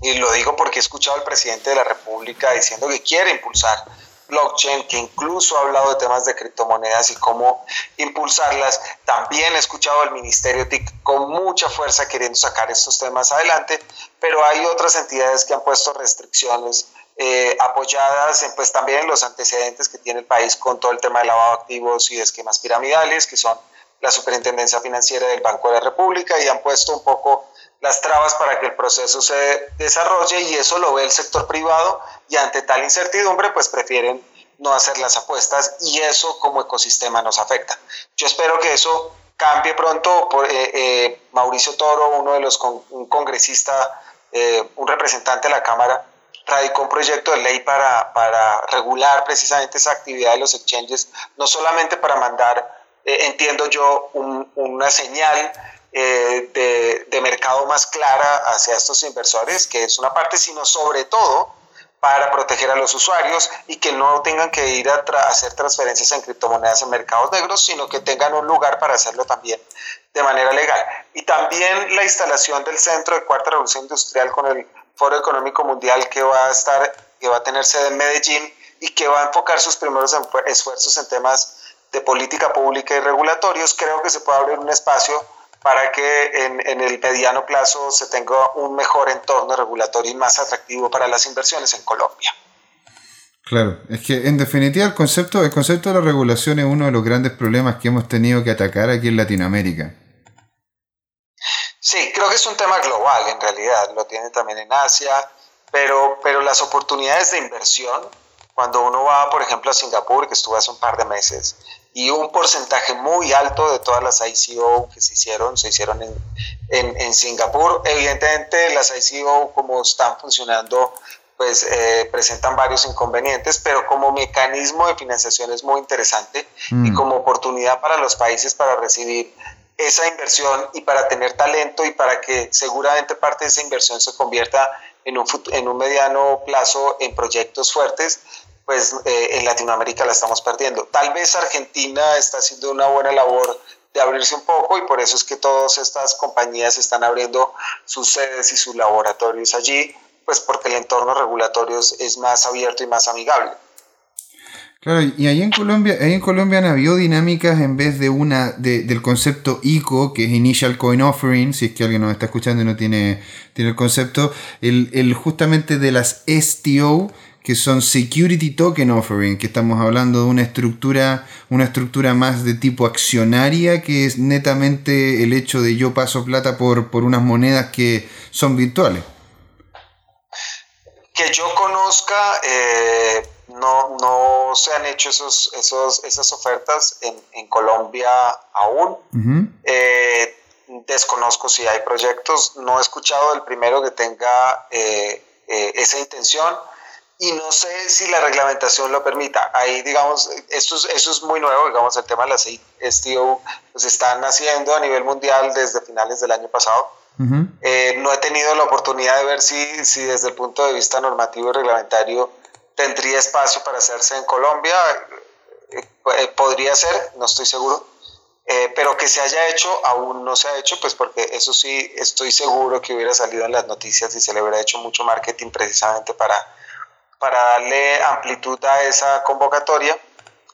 y lo digo porque he escuchado al presidente de la República diciendo que quiere impulsar blockchain, que incluso ha hablado de temas de criptomonedas y cómo impulsarlas. También he escuchado al Ministerio TIC con mucha fuerza queriendo sacar estos temas adelante, pero hay otras entidades que han puesto restricciones eh, apoyadas en, pues, también en los antecedentes que tiene el país con todo el tema de lavado de activos y de esquemas piramidales, que son la Superintendencia Financiera del Banco de la República, y han puesto un poco las trabas para que el proceso se desarrolle y eso lo ve el sector privado y ante tal incertidumbre pues prefieren no hacer las apuestas y eso como ecosistema nos afecta. Yo espero que eso cambie pronto. Por, eh, eh, Mauricio Toro, uno de los un congresista, eh, un representante de la Cámara, radicó un proyecto de ley para, para regular precisamente esa actividad de los exchanges, no solamente para mandar, entiendo yo, una señal de, de, mercado más clara hacia estos inversores, que es una parte, sino sobre todo para proteger a los usuarios y que no tengan que ir a hacer transferencias en criptomonedas en mercados negros, sino que tengan un lugar para hacerlo también de manera legal. Y también la instalación del Centro de Cuarta Revolución Industrial con el Foro Económico Mundial que va a estar, que va a tener sede en Medellín y que va a enfocar sus primeros esfuerzos en temas de política pública y regulatorios, creo que se puede abrir un espacio para que en, el mediano plazo se tenga un mejor entorno regulatorio y más atractivo para las inversiones en Colombia. Claro, es que en definitiva el concepto, el concepto de la regulación es uno de los grandes problemas que hemos tenido que atacar aquí en Latinoamérica. Sí, creo que es un tema global en realidad, lo tiene también en Asia, pero, pero las oportunidades de inversión, cuando uno va, por ejemplo, a Singapur, que estuve hace un par de meses, y un porcentaje muy alto de todas las ICO que se hicieron, se hicieron en, en, Singapur. Evidentemente las ICO como están funcionando, pues eh, presentan varios inconvenientes, pero como mecanismo de financiación es muy interesante y mm. como oportunidad para los países para recibir esa inversión y para tener talento y para que seguramente parte de esa inversión se convierta en un, en un mediano plazo en proyectos fuertes, pues eh, en Latinoamérica la estamos perdiendo. Tal vez Argentina está haciendo una buena labor de abrirse un poco y por eso es que todas estas compañías están abriendo sus sedes y sus laboratorios allí, pues porque el entorno regulatorio es más abierto y más amigable. Claro, y ahí en Colombia, ahí en Colombia han dinámicas en vez de una de, del concepto ICO, que es Initial Coin Offering, si es que alguien nos está escuchando y no tiene, tiene el concepto, el, el justamente de las STO, que son Security Token Offering, que estamos hablando de una estructura, una estructura más de tipo accionaria, que es netamente el hecho de yo paso plata por, por unas monedas que son virtuales. Que yo conozca, eh, no, no se han hecho esos, esos, esas ofertas en, en Colombia aún. Eh, desconozco si hay proyectos, no he escuchado el primero que tenga eh, esa intención y no sé si la reglamentación lo permita. Ahí, digamos, esto es, eso es muy nuevo, digamos, el tema de las STO, pues están haciendo a nivel mundial desde finales del año pasado. Eh, no he tenido la oportunidad de ver si, si desde el punto de vista normativo y reglamentario tendría espacio para hacerse en Colombia. Eh, eh, podría ser, no estoy seguro. pero que se haya hecho, aún no se ha hecho, pues porque eso sí, estoy seguro que hubiera salido en las noticias y se le hubiera hecho mucho marketing precisamente para, para darle amplitud a esa convocatoria.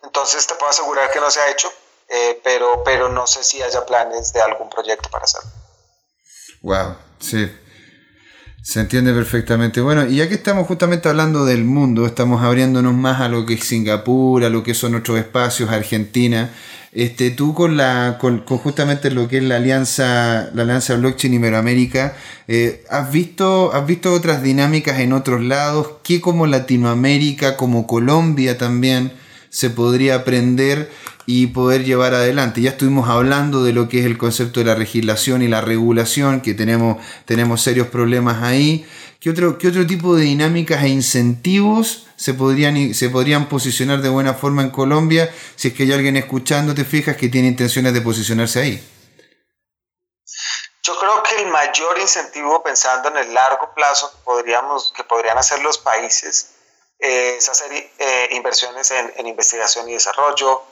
Entonces te puedo asegurar que no se ha hecho, eh, pero, pero no sé si haya planes de algún proyecto para hacerlo. Wow, sí. Se entiende perfectamente. Bueno, y ya que estamos justamente hablando del mundo, estamos abriéndonos más a lo que es Singapur, a lo que son otros espacios, Argentina. Este, tú con la con, justamente lo que es la alianza la alianza blockchain Iberoamérica eh, has visto has visto otras dinámicas en otros lados que como Latinoamérica como Colombia también se podría aprender y poder llevar adelante ya estuvimos hablando de lo que es el concepto de la legislación y la regulación que tenemos tenemos serios problemas ahí ¿Qué otro, qué otro tipo de dinámicas e incentivos se podrían, se podrían posicionar de buena forma en Colombia si es que hay alguien escuchando, te fijas, que tiene intenciones de posicionarse ahí? Yo creo que el mayor incentivo, pensando en el largo plazo que, podríamos, que podrían hacer los países, eh, es hacer eh, inversiones en, investigación y desarrollo,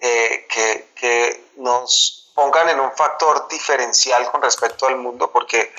eh, que, que nos pongan en un factor diferencial con respecto al mundo, porque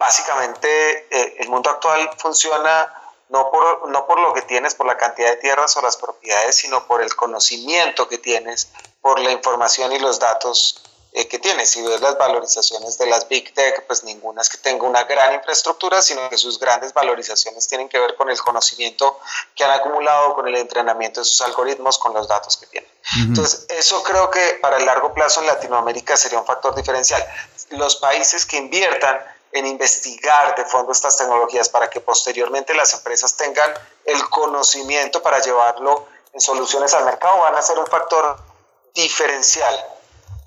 básicamente el mundo actual funciona no por, no por lo que tienes, por la cantidad de tierras o las propiedades, sino por el conocimiento que tienes, por la información y los datos eh, que tiene. Si ves las valorizaciones de las Big Tech, pues ninguna es que tenga una gran infraestructura, sino que sus grandes valorizaciones tienen que ver con el conocimiento que han acumulado, con el entrenamiento de sus algoritmos, con los datos que tienen. Entonces, eso creo que para el largo plazo en Latinoamérica sería un factor diferencial. Los países que inviertan en investigar de fondo estas tecnologías para que posteriormente las empresas tengan el conocimiento para llevarlo en soluciones al mercado van a ser un factor diferencial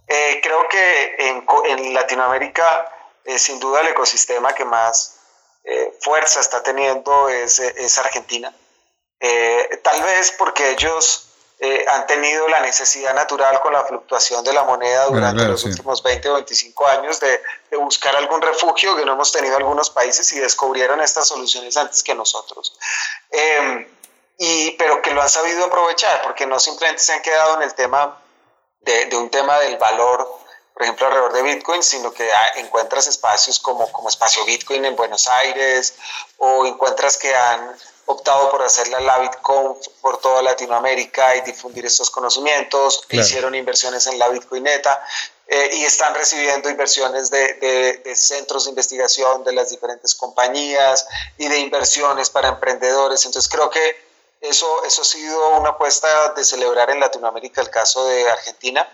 eh, creo que en, en Latinoamérica, eh, sin duda, el ecosistema que más eh, fuerza está teniendo es, es Argentina. tal vez porque ellos han tenido la necesidad natural con la fluctuación de la moneda durante los últimos 20 o 25 años de, de, buscar algún refugio que no hemos tenido algunos países y descubrieron estas soluciones antes que nosotros. Em, y, pero que lo han sabido aprovechar porque no simplemente se han quedado en el tema de, un tema del valor, por ejemplo, alrededor de Bitcoin, sino que encuentras espacios como, como Espacio Bitcoin en Buenos Aires o encuentras que han optado por hacer la Bitcoin por toda Latinoamérica y difundir estos conocimientos, hicieron inversiones en la Bitcoineta eh, y están recibiendo inversiones de, de, de, centros de investigación de las diferentes compañías y de inversiones para emprendedores. Entonces creo que eso, eso ha sido una apuesta de celebrar en Latinoamérica el caso de Argentina.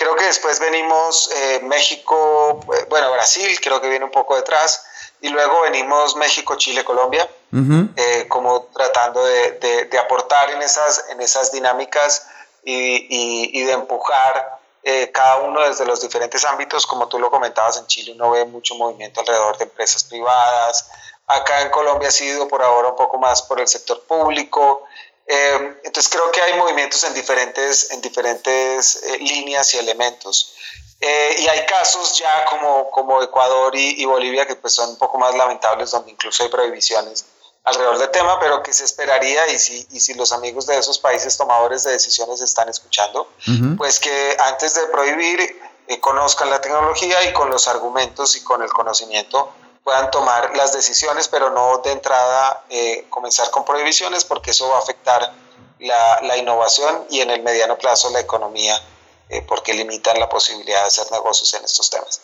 Creo que después venimos eh, México, eh, bueno, Brasil, creo que viene un poco detrás, y luego venimos México, Chile, Colombia, eh, como tratando de, de, aportar en esas, en esas dinámicas y, y, y de empujar cada uno desde los diferentes ámbitos, como tú lo comentabas, en Chile uno ve mucho movimiento alrededor de empresas privadas, Acá en Colombia ha sido por ahora un poco más por el sector público. Eh, entonces creo que hay movimientos en diferentes, en diferentes eh, líneas y elementos. Eh, y hay casos ya como, como Ecuador y, Bolivia que pues son un poco más lamentables, donde incluso hay prohibiciones alrededor del tema, pero que se esperaría y si, y si los amigos de esos países tomadores de decisiones están escuchando, pues que antes de prohibir conozcan la tecnología y con los argumentos y con el conocimiento puedan tomar las decisiones, pero no de entrada eh, comenzar con prohibiciones porque eso va a afectar la, la innovación y en el mediano plazo la economía eh, porque limitan la posibilidad de hacer negocios en estos temas.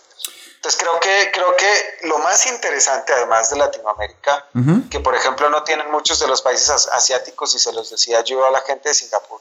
Entonces creo que, creo que lo más interesante además de Latinoamérica, que por ejemplo no tienen muchos de los países asiáticos y se los decía yo a la gente de Singapur,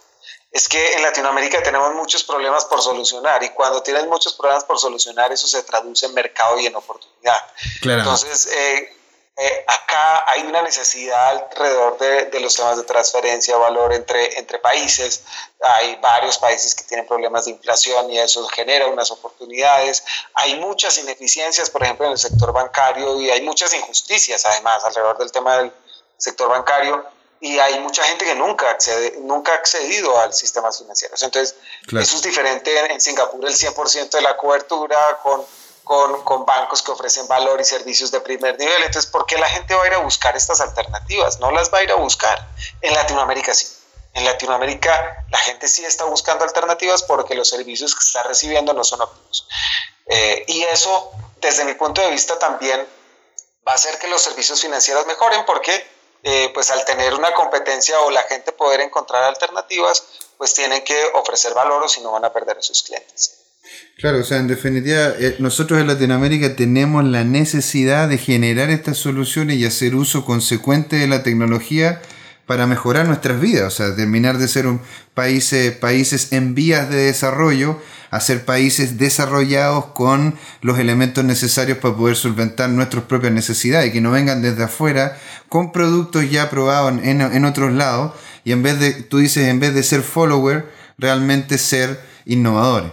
es que en Latinoamérica tenemos muchos problemas por solucionar y cuando tienes muchos problemas por solucionar eso se traduce en mercado y en oportunidad. Entonces, eh, eh, acá hay una necesidad alrededor de, de, los temas de transferencia de valor entre, entre países. Hay varios países que tienen problemas de inflación y eso genera unas oportunidades. Hay muchas ineficiencias, por ejemplo, en el sector bancario y hay muchas injusticias además alrededor del tema del sector bancario y hay mucha gente que nunca, accede, nunca ha accedido al sistema financiero. Entonces, eso es diferente en, Singapur, el 100% de la cobertura con, con, con, bancos que ofrecen valor y servicios de primer nivel. Entonces, ¿por qué la gente va a ir a buscar estas alternativas? No las va a ir a buscar. En Latinoamérica sí. En Latinoamérica la gente sí está buscando alternativas porque los servicios que está recibiendo no son óptimos. Eh, y eso, desde mi punto de vista, también va a hacer que los servicios financieros mejoren porque eh, pues al tener una competencia o la gente poder encontrar alternativas, pues tienen que ofrecer valor o si no van a perder a sus clientes. Claro, o sea, en definitiva, eh, nosotros en Latinoamérica tenemos la necesidad de generar estas soluciones y hacer uso consecuente de la tecnología para mejorar nuestras vidas, o sea, terminar de ser un países, países en vías de desarrollo a ser países desarrollados con los elementos necesarios para poder solventar nuestras propias necesidades y que no vengan desde afuera con productos ya probados en, en otros lados y en vez de, tú dices, en vez de ser follower, realmente ser innovadores.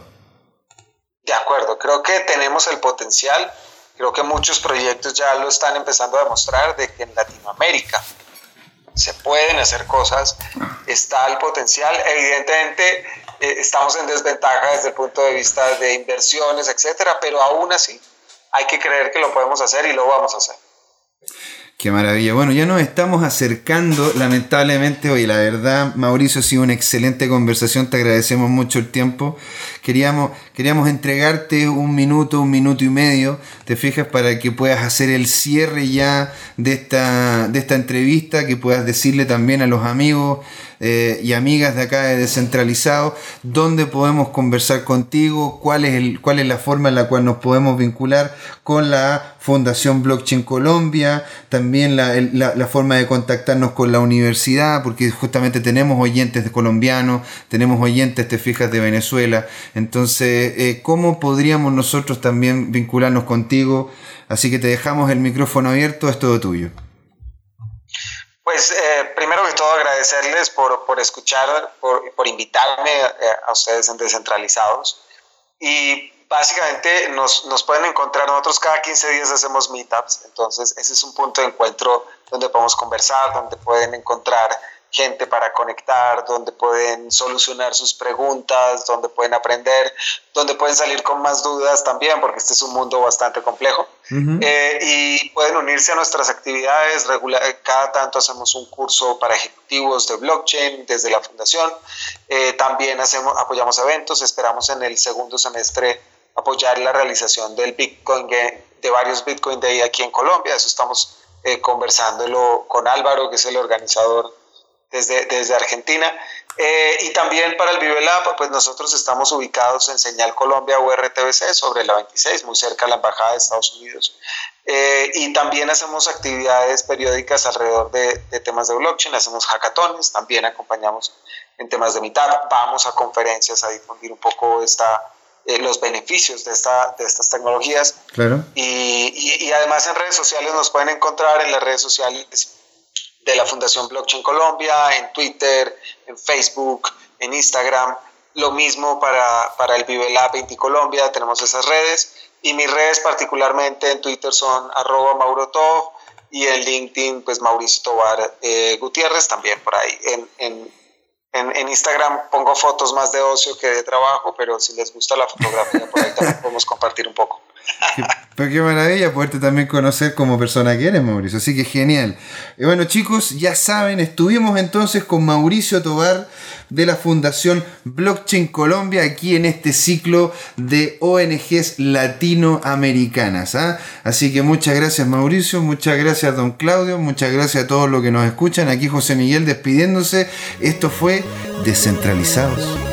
De acuerdo, creo que tenemos el potencial, creo que muchos proyectos ya lo están empezando a demostrar de que en Latinoamérica se pueden hacer cosas, está el potencial. Evidentemente eh, estamos en desventaja desde el punto de vista de inversiones, etcétera, pero aún así hay que creer que lo podemos hacer y lo vamos a hacer. Qué maravilla. Bueno, ya nos estamos acercando, lamentablemente, hoy la verdad, Mauricio, ha sido una excelente conversación, te agradecemos mucho el tiempo. queríamos, queríamos entregarte un minuto, un minuto y medio, te fijas, para que puedas hacer el cierre ya de esta, de esta entrevista, que puedas decirle también a los amigos eh, y amigas de acá de Descentralizado, dónde podemos conversar contigo, cuál es, el, cuál es la forma en la cual nos podemos vincular con la Fundación Blockchain Colombia, también la, la, forma de contactarnos con la universidad, porque justamente tenemos oyentes de colombianos, tenemos oyentes, te fijas, de Venezuela. Entonces, eh, ¿cómo podríamos nosotros también vincularnos contigo? Así que te dejamos el micrófono abierto, es todo tuyo. Pues eh, primero que todo agradecerles por, por escuchar, por, por invitarme a, eh, a, ustedes en Descentralizados. Y básicamente nos, nos, pueden encontrar, nosotros cada 15 días hacemos meetups, entonces ese es un punto de encuentro donde podemos conversar, donde pueden encontrar gente para conectar, donde pueden solucionar sus preguntas, donde pueden aprender, donde pueden salir con más dudas también, porque este es un mundo bastante complejo. eh, y pueden unirse a nuestras actividades. Regular, cada tanto hacemos un curso para ejecutivos de blockchain desde la fundación. Eh, también hacemos, apoyamos eventos. Esperamos en el segundo semestre apoyar la realización del Bitcoin de varios Bitcoin Day aquí en Colombia. Eso estamos eh, conversándolo con Álvaro, que es el organizador desde, desde Argentina. Eh, y también para el Vive pues nosotros estamos ubicados en Señal Colombia URTBC sobre la 26, muy cerca de la Embajada de Estados Unidos. Eh, y también hacemos actividades periódicas alrededor de, de, temas de blockchain, hacemos hackatones, también acompañamos en temas de mitad, vamos a conferencias a difundir un poco esta, eh, los beneficios de, esta, de estas tecnologías. Claro. Y, y, y además en redes sociales nos pueden encontrar en las redes sociales de la Fundación Blockchain Colombia, en Twitter, en Facebook, en Instagram. Lo mismo para, para el Vive Lab 20 Colombia, tenemos esas redes. Y mis redes particularmente en Twitter son arroba maurotov y en LinkedIn pues Mauricio Tobar eh, Gutiérrez también por ahí. En, en, en, en, Instagram pongo fotos más de ocio que de trabajo, pero si les gusta la fotografía por ahí también podemos compartir un poco. Pero qué maravilla poderte también conocer como persona que eres, Mauricio. Así que genial. Y bueno, chicos, ya saben, estuvimos entonces con Mauricio Tobar de la Fundación Blockchain Colombia aquí en este ciclo de ONGs latinoamericanas. ¿ah? Así que muchas gracias, Mauricio. Muchas gracias, don Claudio. Muchas gracias a todos los que nos escuchan. Aquí José Miguel despidiéndose. Esto fue Descentralizados.